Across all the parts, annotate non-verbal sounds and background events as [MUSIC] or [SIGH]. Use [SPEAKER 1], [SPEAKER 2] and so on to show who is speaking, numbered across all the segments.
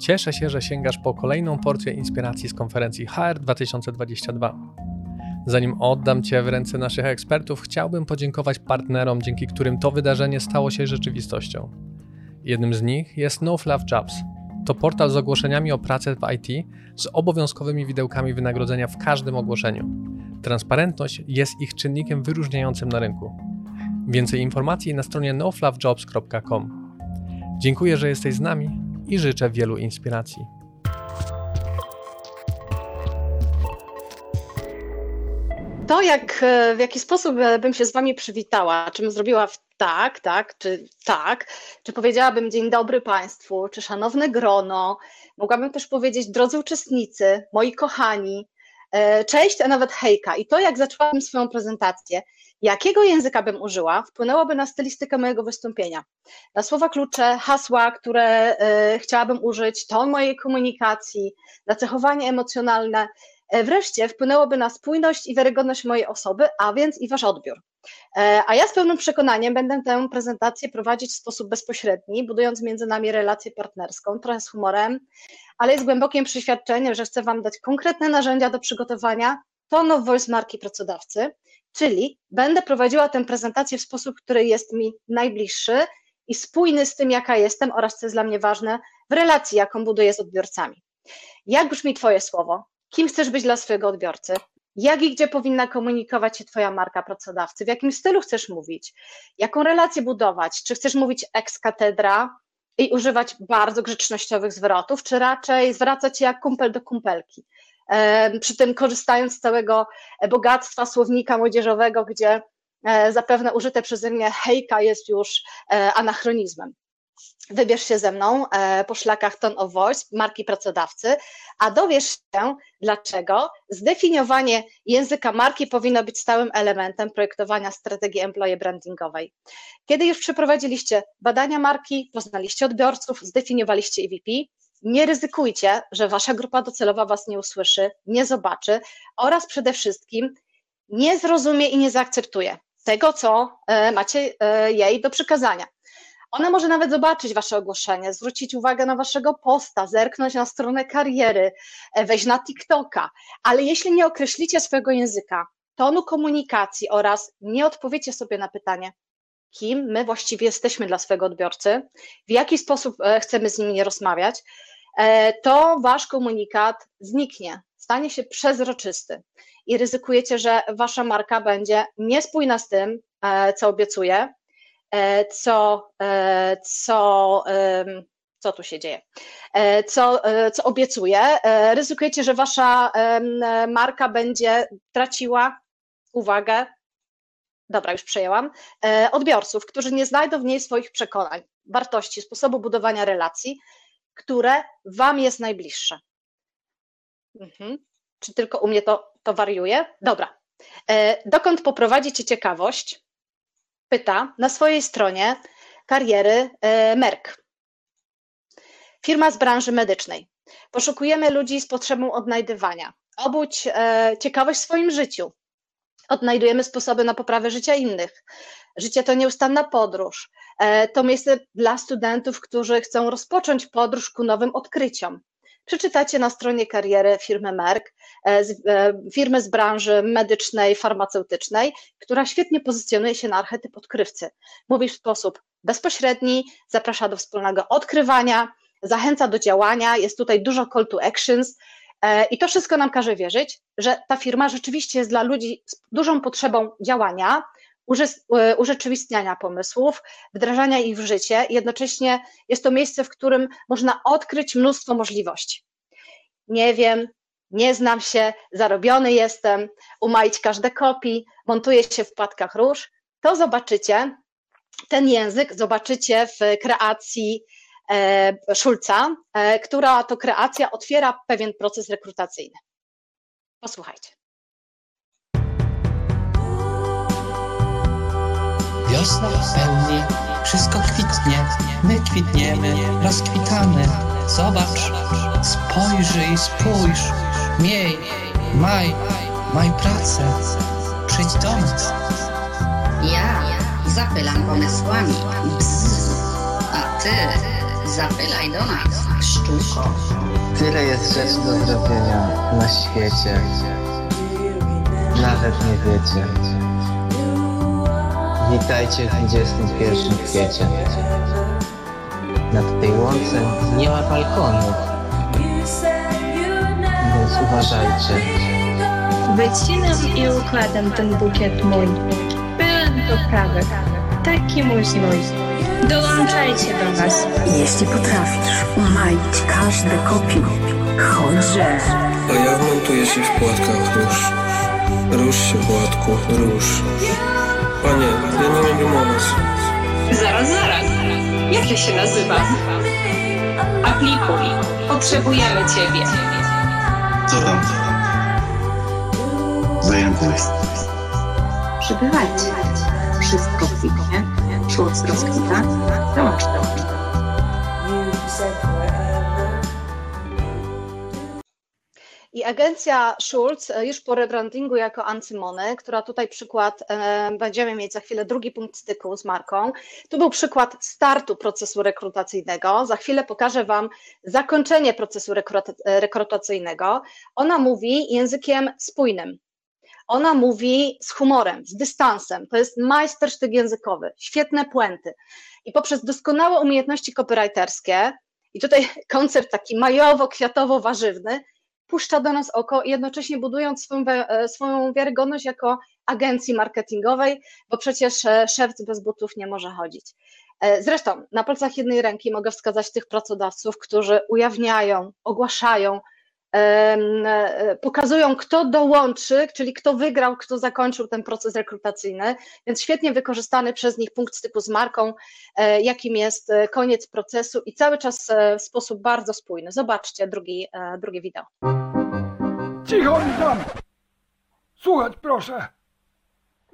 [SPEAKER 1] Cieszę się, że sięgasz po kolejną porcję inspiracji z konferencji HR 2022. Zanim oddam Cię w ręce naszych ekspertów, chciałbym podziękować partnerom, dzięki którym to wydarzenie stało się rzeczywistością. Jednym z nich jest No Fluff Jobs. To portal z ogłoszeniami o pracę w IT z obowiązkowymi widełkami wynagrodzenia w każdym ogłoszeniu. Transparentność jest ich czynnikiem wyróżniającym na rynku. Więcej informacji na stronie nofluffjobs.com. Dziękuję, że jesteś z nami i życzę wielu inspiracji.
[SPEAKER 2] To, jak, e, w jaki sposób e, bym się z Wami przywitała, czym zrobiła w tak, tak, czy tak, czy powiedziałabym dzień dobry Państwu, czy szanowne grono, mogłabym też powiedzieć drodzy uczestnicy, moi kochani, cześć, a nawet hejka. I to, jak zaczęłabym swoją prezentację, jakiego języka bym użyła, wpłynęłoby na stylistykę mojego wystąpienia. Na słowa klucze, hasła, które chciałabym użyć, ton mojej komunikacji, na zachowanie emocjonalne, E, wreszcie wpłynęłoby na spójność i wiarygodność mojej osoby, a więc i wasz odbiór. E, a ja z pełnym przekonaniem będę tę prezentację prowadzić w sposób bezpośredni, budując między nami relację partnerską, trochę z humorem, ale z głębokim przeświadczeniem, że chcę Wam dać konkretne narzędzia do przygotowania tone of voice marki pracodawcy, czyli będę prowadziła tę prezentację w sposób, który jest mi najbliższy i spójny z tym, jaka jestem oraz, co jest dla mnie ważne, w relacji, jaką buduję z odbiorcami. Jak brzmi Twoje słowo? kim chcesz być dla swojego odbiorcy, jak i gdzie powinna komunikować się Twoja marka pracodawcy, w jakim stylu chcesz mówić, jaką relację budować, czy chcesz mówić ex katedra i używać bardzo grzecznościowych zwrotów, czy raczej zwracać się jak kumpel do kumpelki, przy tym korzystając z całego bogactwa słownika młodzieżowego, gdzie e, zapewne użyte przeze mnie hejka jest już e, anachronizmem. Wybierz się ze mną e, po szlakach Tone of Voice, marki pracodawcy, a dowiesz się, dlaczego zdefiniowanie języka marki powinno być stałym elementem projektowania strategii employee brandingowej. Kiedy już przeprowadziliście badania marki, poznaliście odbiorców, zdefiniowaliście EVP, nie ryzykujcie, że wasza grupa docelowa was nie usłyszy, nie zobaczy oraz przede wszystkim nie zrozumie i nie zaakceptuje tego, co e, macie e, jej do przekazania. Ona może nawet zobaczyć Wasze ogłoszenie, zwrócić uwagę na Waszego posta, zerknąć na stronę kariery, e, wejść na TikToka, ale jeśli nie określicie swojego języka, tonu komunikacji oraz nie odpowiecie sobie na pytanie, kim my właściwie jesteśmy dla swojego odbiorcy, w jaki sposób e, chcemy z nimi rozmawiać, e, to Wasz komunikat zniknie, stanie się przezroczysty i ryzykujecie, że Wasza marka będzie niespójna z tym, co obiecuje, co, e, co, co tu się dzieje, e, co, co obiecuje. Ryzykujecie, że wasza marka będzie traciła uwagę, dobra, już przejęłam, odbiorców, którzy nie znajdą w niej swoich przekonań, wartości, sposobu budowania relacji, które wam jest najbliższe. Mhm. Czy tylko u mnie to, to wariuje? Dobra. Dokąd poprowadzi cię ciekawość? Pyta na swojej stronie kariery e, Merck. Firma z branży medycznej. Poszukujemy ludzi z potrzebą odnajdywania. Obudź e, ciekawość w swoim życiu. Odnajdujemy sposoby na poprawę życia innych. Życie to nieustanna podróż. E, to miejsce dla studentów, którzy chcą rozpocząć podróż ku nowym odkryciom przeczytacie na stronie kariery firmy Merck, e, e, firmy z branży medycznej, farmaceutycznej, która świetnie pozycjonuje się na archetyp odkrywcy. Mówi w sposób bezpośredni, zaprasza do wspólnego odkrywania, zachęca do działania, jest tutaj dużo call to actions, e, i to wszystko nam każe wierzyć, że ta firma rzeczywiście jest dla ludzi z dużą potrzebą działania, urzeczywistniania pomysłów, wdrażania ich w życie. Jednocześnie jest to miejsce, w którym można odkryć mnóstwo możliwości. Nie wiem, nie znam się, zarobiony jestem, umaić każde kopii, montuję się w płatkach róż, to zobaczycie ten język, zobaczycie w kreacji e, Szulca, e, która to kreacja otwiera pewien proces rekrutacyjny. Posłuchajcie.
[SPEAKER 3] Wiosna w pełni, wszystko kwitnie, my kwitniemy, rozkwitamy. Zobacz, spojrzyj, spójrz, miej, maj, maj pracę, przyjdź do nas.
[SPEAKER 4] Ja zapylam pomysłami, bzz, a ty zapylaj do nas pszczółko.
[SPEAKER 5] Tyle jest rzeczy do zrobienia na świecie. Nawet nie wiecie. Witajcie w 21 kwiecie. Nad tej łące nie ma balkonu, więc uważajcie.
[SPEAKER 6] Wycinam i układam ten bukiet mój. Pełen poprawek. Taki mój znój. Dołączajcie do nas.
[SPEAKER 7] Jeśli potrafisz umaić każde kopiu, chodźże.
[SPEAKER 8] A ja wmontuję się w płatkach róż. Róż się, płatku, róż. Panie, ja nie mam rymować.
[SPEAKER 6] Zaraz, zaraz. Jak ja się nazywam? Aplikuj. Potrzebujemy ciebie.
[SPEAKER 9] Co tam? Zajęty jest.
[SPEAKER 4] Przybywajcie. Wszystko kwitnie. Szulc rozkwita. Dołącz, dołącz.
[SPEAKER 2] Agencja Schulz e, już po rebrandingu jako Ancymony, która tutaj przykład, e, będziemy mieć za chwilę drugi punkt styku z marką. Tu był przykład startu procesu rekrutacyjnego. Za chwilę pokażę Wam zakończenie procesu e, rekrutacyjnego. Ona mówi językiem spójnym. Ona mówi z humorem, z dystansem. To jest majstersztyk językowy, świetne puenty. I poprzez doskonałe umiejętności copywriterskie, i tutaj [LAUGHS] koncept taki majowo-kwiatowo-warzywny, puszcza do nas oko, jednocześnie budując swoją, wi- swoją wiarygodność jako agencji marketingowej, bo przecież e, szewc bez butów nie może chodzić. E, Zresztą na palcach jednej ręki mogę wskazać tych pracodawców, którzy ujawniają, ogłaszają, e, pokazują, kto dołączy, czyli kto wygrał, kto zakończył ten proces rekrutacyjny, więc świetnie wykorzystany przez nich punkt styku z marką, e, jakim jest e, koniec procesu i cały czas e, w sposób bardzo spójny. Zobaczcie drugi, e, drugie wideo.
[SPEAKER 10] Cicho mi tam! Słuchać proszę!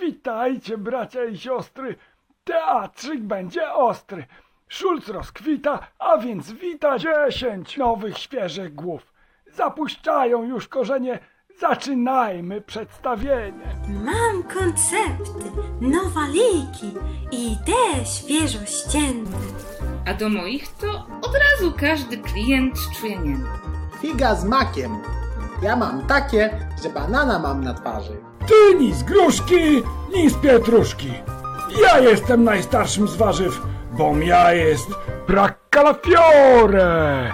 [SPEAKER 10] Witajcie, bracia i siostry! Teatrzyk będzie ostry. Szulc rozkwita, a więc wita dziesięć nowych, świeżych głów. Zapuszczają już korzenie. Zaczynajmy przedstawienie.
[SPEAKER 11] Mam koncepty, nowaliki i idee świeżo ścięte.
[SPEAKER 12] A do moich to od razu każdy klient czuje niętę.
[SPEAKER 13] Figa z makiem. Ja mam takie, że banana mam na twarzy.
[SPEAKER 10] Ty ni z gruszki, ni z pietruszki. Ja jestem najstarszym z warzyw, bom ja jest Braccalafiore.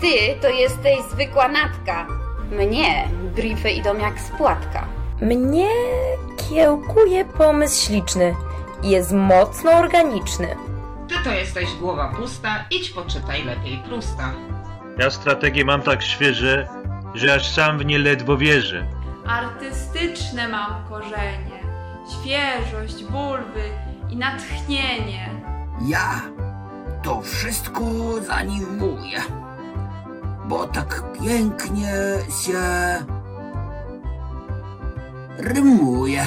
[SPEAKER 14] Ty to jesteś zwykła natka. Mnie briefy idą jak spłatka.
[SPEAKER 15] Mnie kiełkuje pomysł śliczny. Jest mocno organiczny.
[SPEAKER 12] Ty to jesteś głowa pusta, idź poczytaj lepiej Prusta.
[SPEAKER 16] Ja strategię mam tak świeże, że aż sam w nie ledwo wierzę.
[SPEAKER 17] Artystyczne mam korzenie, świeżość, bulwy i natchnienie.
[SPEAKER 18] Ja to wszystko zanimuję, bo tak pięknie się rymuje.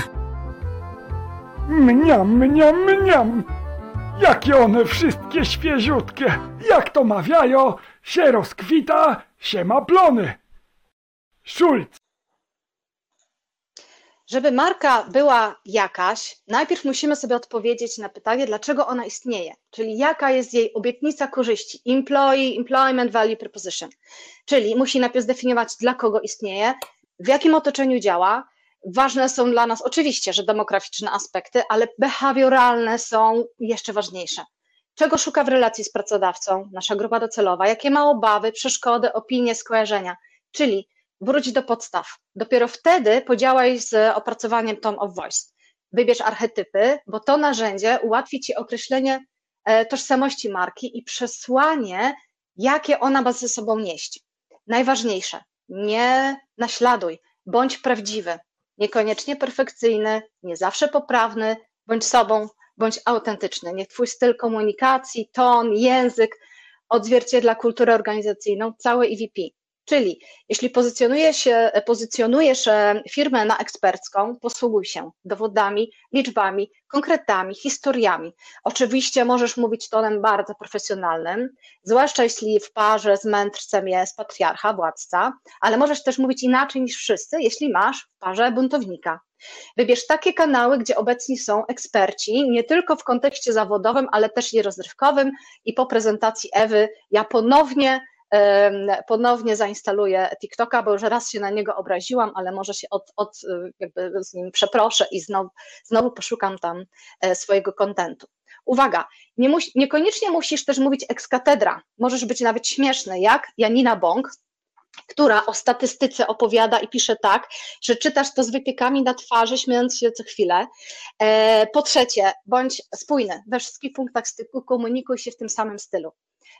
[SPEAKER 10] Mniam, mniam, mniam. Jakie one wszystkie świeziutkie. Jak to mawiają, się rozkwita, się ma plony. Szulc.
[SPEAKER 2] Żeby marka była jakaś, najpierw musimy sobie odpowiedzieć na pytanie, dlaczego ona istnieje, czyli jaka jest jej obietnica korzyści, employee, employment value proposition. Czyli musi najpierw zdefiniować, dla kogo istnieje, w jakim otoczeniu działa. Ważne są dla nas oczywiście, że demograficzne aspekty, ale behawioralne są jeszcze ważniejsze. Czego szuka w relacji z pracodawcą nasza grupa docelowa, jakie ma obawy, przeszkody, opinie, skojarzenia, czyli wróć do podstaw. Dopiero wtedy podziałaj z opracowaniem tone of voice. Wybierz archetypy, bo to narzędzie ułatwi Ci określenie e, tożsamości marki i przesłanie, jakie ona ma ze sobą nieść. Najważniejsze, nie naśladuj, bądź prawdziwy, niekoniecznie perfekcyjny, nie zawsze poprawny, bądź sobą, bądź autentyczny. Niech Twój styl komunikacji, ton, język odzwierciedla kulturę organizacyjną całej EVP. Czyli jeśli pozycjonujesz, pozycjonujesz firmę na ekspercką, posługuj się dowodami, liczbami, konkretami, historiami. Oczywiście możesz mówić tonem bardzo profesjonalnym, zwłaszcza jeśli w parze z mędrcem jest patriarcha, władca, ale możesz też mówić inaczej niż wszyscy, jeśli masz w parze buntownika. Wybierz takie kanały, gdzie obecni są eksperci, nie tylko w kontekście zawodowym, ale też i rozrywkowym. I po prezentacji Ewy ja ponownie ponownie zainstaluję TikToka, bo już raz się na niego obraziłam, ale może się od, od jakby z nim przeproszę i znowu, znowu poszukam tam e, swojego kontentu. Uwaga, nie niekoniecznie musisz też mówić ekskatedra, możesz być nawet śmieszny, jak Janina Bąk, która o statystyce opowiada i pisze tak, że czytasz to z wypiekami na twarzy, śmiejąc się co chwilę. E, po trzecie, bądź spójny we wszystkich punktach styku, komunikuj się w tym samym stylu.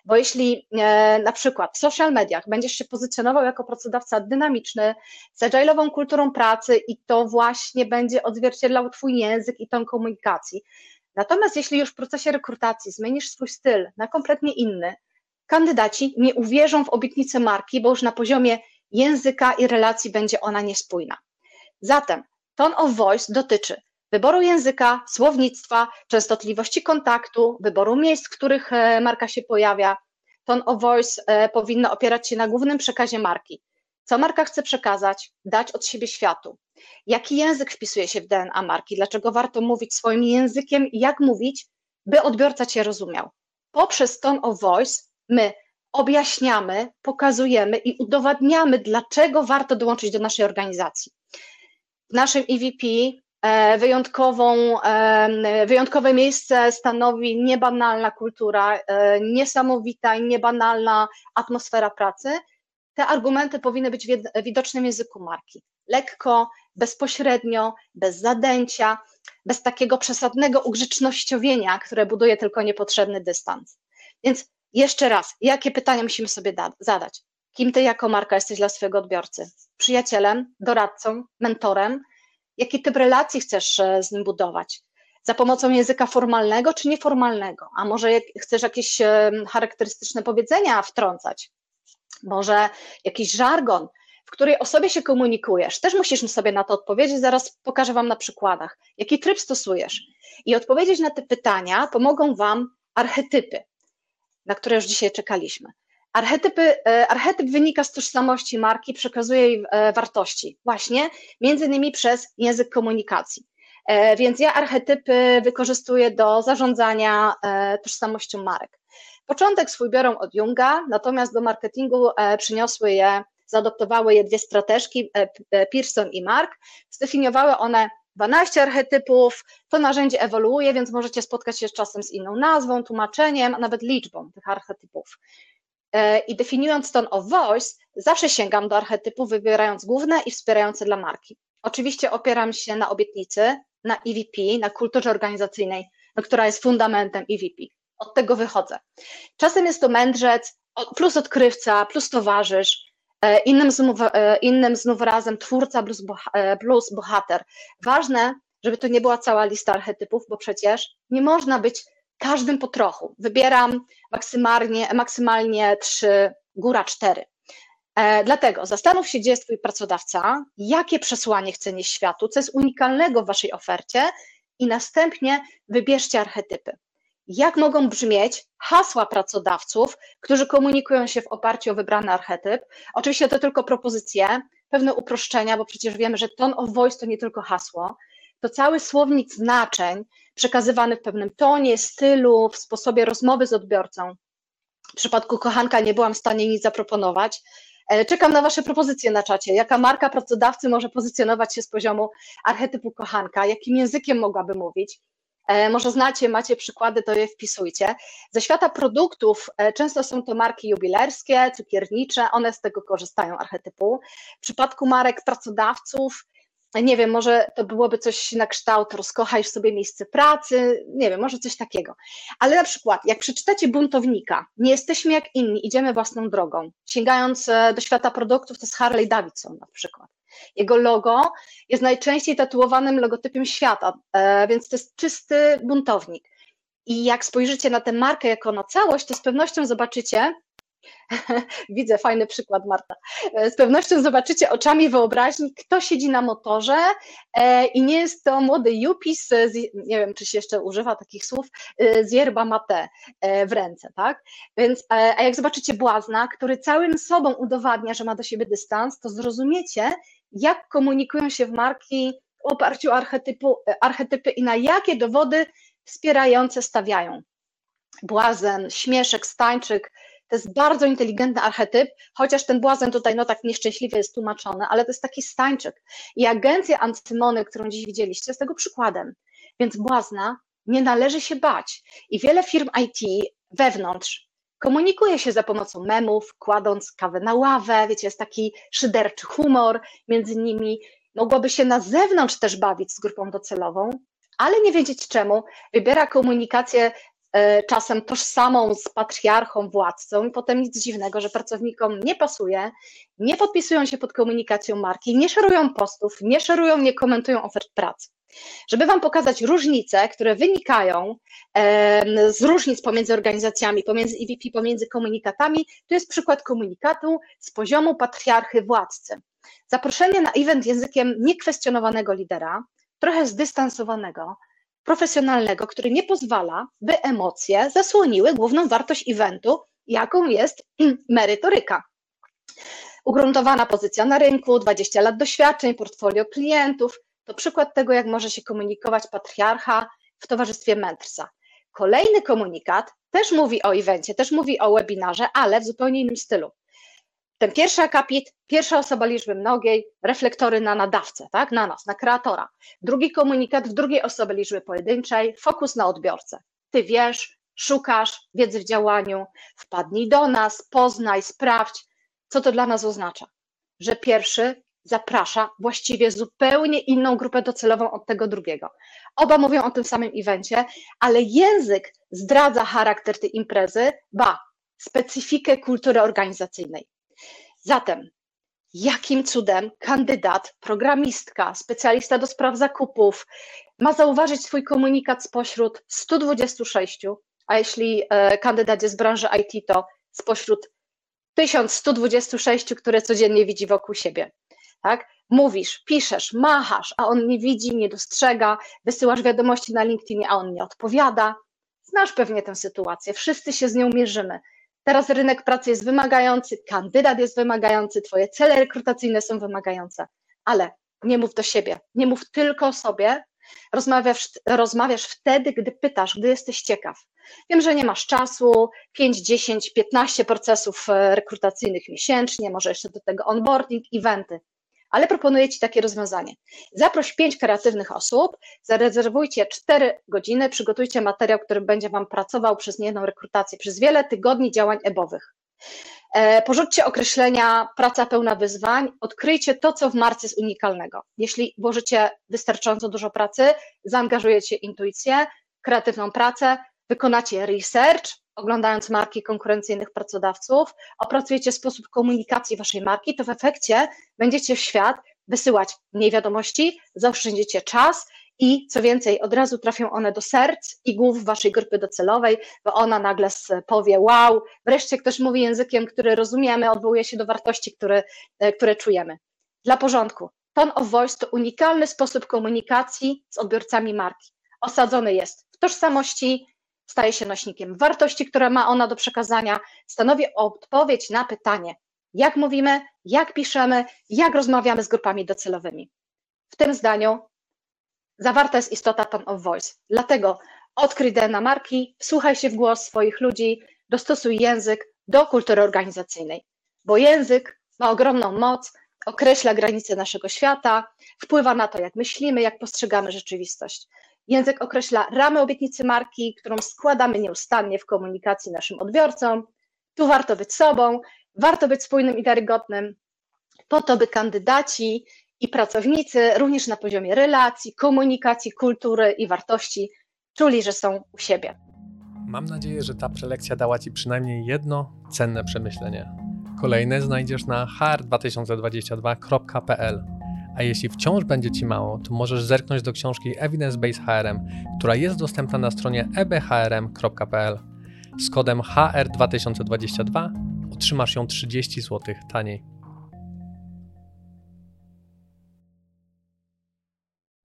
[SPEAKER 2] Bo jeśli e, na przykład w social mediach będziesz się pozycjonował jako pracodawca dynamiczny, z agile'ową kulturą pracy i to właśnie będzie odzwierciedlał Twój język i tą komunikacji. Natomiast jeśli już w procesie rekrutacji zmienisz swój styl na kompletnie inny, kandydaci nie uwierzą w obietnicę marki, bo już na poziomie języka i relacji będzie ona niespójna. Zatem tone of voice dotyczy wyboru języka, słownictwa, częstotliwości kontaktu, wyboru miejsc, w których e, marka się pojawia. Tone of voice e, powinno opierać się na głównym przekazie marki. Co marka chce przekazać, dać od siebie światu. Jaki język wpisuje się w DNA marki, dlaczego warto mówić swoim językiem i jak mówić, by odbiorca cię rozumiał. Poprzez tone of voice my objaśniamy, pokazujemy i udowadniamy, dlaczego warto dołączyć do naszej organizacji. W naszym EVP wyjątkową, e, wyjątkowe miejsce stanowi niebanalna kultura, e, niesamowita i niebanalna atmosfera pracy. Te argumenty powinny być w języku marki. Lekko, bezpośrednio, bez zadęcia, bez takiego przesadnego ugrzecznościowienia, które buduje tylko niepotrzebny dystans. Więc jeszcze raz, jakie pytania musimy sobie zadać? Kim ty jako marka jesteś dla swojego odbiorcy? Przyjacielem, doradcą, mentorem? Jaki typ relacji chcesz e, z nim budować? Za pomocą języka formalnego czy nieformalnego? A może chcesz jakieś e, charakterystyczne powiedzenia wtrącać? Może jakiś żargon, w której osobie się komunikujesz? Też musisz sobie na to odpowiedzieć, zaraz pokażę Wam na przykładach. Jaki tryb stosujesz? I odpowiedzieć na te pytania pomogą Wam archetypy na które już dzisiaj czekaliśmy. Archetypy, e, archetyp wynika z tożsamości marki, przekazuje jej e, wartości, właśnie między innymi przez język komunikacji. E, więc ja archetypy wykorzystuję do zarządzania tożsamością marek. Początek swój biorą od Junga, natomiast do marketingu przyniosły je, zaadoptowały je dwie strateżki, Pearson i Mark. Zdefiniowały one 12 archetypów, to narzędzie ewoluuje, więc możecie spotkać się z czasem z inną nazwą, tłumaczeniem, a nawet liczbą tych archetypów. E, I definiując tone of voice, zawsze sięgam do archetypów, wybierając główne i wspierające dla marki. Oczywiście opieram się na obietnicy, na EVP, na kulturze organizacyjnej, no, która jest fundamentem EVP. Od tego wychodzę. Czasem jest to mędrzec, plus odkrywca, plus towarzysz, E, innym znów, e, innym znów razem twórca plus, plus bohater. Ważne, żeby to nie była cała lista archetypów, bo przecież nie można być każdym po trochu. Wybieram maksymalnie, maksymalnie trzy, góra cztery. Dlatego zastanów się, gdzie jest Twój pracodawca, jakie przesłanie chce nieść światu, co jest unikalnego w Waszej ofercie i następnie wybierzcie archetypy jak mogą brzmieć hasła pracodawców, którzy komunikują się w oparciu o wybrany archetyp. Oczywiście to tylko propozycje, pewne uproszczenia, bo przecież wiemy, że tone of voice to nie tylko hasło, to cały słownik znaczeń przekazywany w pewnym tonie, stylu, w sposobie rozmowy z odbiorcą. W przypadku kochanka nie byłam w stanie nic zaproponować. E, czekam na Wasze propozycje na czacie. Jaka marka pracodawcy może pozycjonować się z poziomu archetypu kochanka? Jakim językiem mogłaby mówić? E, może znacie, macie przykłady, to je wpisujcie. Ze świata produktów e, często są to marki jubilerskie, cukiernicze, one z tego korzystają archetypu. W przypadku marek pracodawców, nie wiem, może to byłoby coś na kształt, rozkochajsz sobie miejsce pracy, nie wiem, może coś takiego. Ale na przykład, jak przeczytacie buntownika, nie jesteśmy jak inni, idziemy własną drogą, sięgając e, do świata produktów, to jest Harley Davidson na przykład. Jego logo jest najczęściej tatuowanym logotypem świata, e, więc to jest czysty buntownik. I jak spojrzycie na tę markę jako na całość, to z pewnością zobaczycie, [LAUGHS] Widzę fajny przykład, Marta. E, z pewnością zobaczycie oczami wyobraźni, kto siedzi na motorze e, i nie jest to młody Jupis, z, nie wiem, czy się jeszcze używa takich słów, z yerba mate w ręce, tak? Więc, a jak zobaczycie błazna, który całym sobą udowadnia, że ma do siebie dystans, to zrozumiecie, jak komunikują się w marki w oparciu o archetypu, archetypy i na jakie dowody wspierające stawiają. Błazen, śmieszek, stańczyk, to jest bardzo inteligentny archetyp, chociaż ten błazen tutaj no tak nieszczęśliwie jest tłumaczony, ale to jest taki stańczyk. I agencja Antymony, którą dziś widzieliście, jest tego przykładem. Więc błazna nie należy się bać. I wiele firm IT wewnątrz komunikuje się za pomocą memów, kładąc kawę na ławę, wiecie, jest taki szyderczy humor między nimi. Mogłoby się na zewnątrz też bawić z grupą docelową, ale nie wiedzieć czemu, wybiera komunikację czasem tożsamą z patriarchą, władcą, i potem nic dziwnego, że pracownikom nie pasuje, nie podpisują się pod komunikacją marki, nie szerują postów, nie szerują, nie komentują ofert pracy. Żeby Wam pokazać różnice, które wynikają z różnic pomiędzy organizacjami, pomiędzy EVP, pomiędzy komunikatami, to jest przykład komunikatu z poziomu patriarchy władcy. Zaproszenie na event językiem niekwestionowanego lidera, trochę zdystansowanego, profesjonalnego, który nie pozwala, by emocje zasłoniły główną wartość eventu, jaką jest [CLEARS THROAT] merytoryka. Ugruntowana pozycja na rynku, 20 lat doświadczeń, portfolio klientów to przykład tego, jak może się komunikować patriarcha w towarzystwie mentorsa. Kolejny komunikat też mówi o evencie, też mówi o webinarze, ale w zupełnie innym stylu. Ten pierwszy akapit, pierwsza osoba liczby mnogiej, reflektory na nadawcę, tak? na nas, na kreatora. Drugi komunikat w drugiej osobie liczby pojedynczej, fokus na odbiorcę. Ty wiesz, szukasz wiedzy w działaniu, wpadnij do nas, poznaj, sprawdź, co to dla nas oznacza. Że pierwszy zaprasza właściwie zupełnie inną grupę docelową od tego drugiego. Oba mówią o tym samym evencie, ale język zdradza charakter tej imprezy, ba, specyfikę kultury organizacyjnej. Zatem, jakim cudem kandydat, programistka, specjalista do spraw zakupów ma zauważyć swój komunikat spośród 126, a jeśli e, kandydat jest z branży IT, to spośród 1126, które codziennie widzi wokół siebie. Tak? Mówisz, piszesz, machasz, a on nie widzi, nie dostrzega, wysyłasz wiadomości na LinkedInie, a on nie odpowiada. Znasz pewnie tę sytuację, wszyscy się z nią mierzymy. Teraz rynek pracy jest wymagający, kandydat jest wymagający, twoje cele rekrutacyjne są wymagające, ale nie mów do siebie, nie mów tylko o sobie, rozmawiasz, rozmawiasz wtedy, gdy pytasz, gdy jesteś ciekaw. Wiem, że nie masz czasu, 5, 10, 15 procesów e, rekrutacyjnych miesięcznie, może jeszcze do tego onboarding, eventy ale proponuję Ci takie rozwiązanie. Zaproś pięć kreatywnych osób, zarezerwujcie cztery godziny, przygotujcie materiał, który będzie Wam pracował przez niejedną rekrutację, przez wiele tygodni działań ebowych. E, porzućcie określenia praca pełna wyzwań, odkryjcie to, co w marce jest unikalnego. Jeśli włożycie wystarczająco dużo pracy, zaangażujecie intuicję, kreatywną pracę, wykonacie research, oglądając marki konkurencyjnych pracodawców, opracujecie sposób komunikacji waszej marki, to w efekcie będziecie w świat wysyłać mniej wiadomości, zaoszczędzicie czas i co więcej, od razu trafią one do serc i głów waszej grupy docelowej, bo ona nagle powie: Wow, wreszcie ktoś mówi językiem, który rozumiemy, odwołuje się do wartości, które, e, które czujemy. Dla porządku, tone of voice to unikalny sposób komunikacji z odbiorcami marki. Osadzony jest w tożsamości, staje się nośnikiem wartości, które ma ona do przekazania, stanowi odpowiedź na pytanie, jak mówimy, jak piszemy, jak rozmawiamy z grupami docelowymi. W tym zdaniu zawarta jest istota tone of voice. Dlatego odkryj DNA marki, słuchaj się w głos swoich ludzi, dostosuj język do kultury organizacyjnej, bo język ma ogromną moc, określa granice naszego świata, wpływa na to, jak myślimy, jak postrzegamy rzeczywistość. Język określa ramę obietnicy marki, którą składamy nieustannie w komunikacji naszym odbiorcom. Tu warto być sobą, warto być spójnym i wiarygodnym, po to, by kandydaci i pracownicy, również na poziomie relacji, komunikacji, kultury i wartości, czuli, że są u siebie.
[SPEAKER 1] Mam nadzieję, że ta prelekcja dała Ci przynajmniej jedno cenne przemyślenie. Kolejne znajdziesz na hr2022.pl. A jeśli wciąż będzie Ci mało, to możesz zerknąć do książki Evidence Based HRM, która jest dostępna na stronie ebhrm.pl. Z kodem HR2022 otrzymasz ją 30 zł taniej.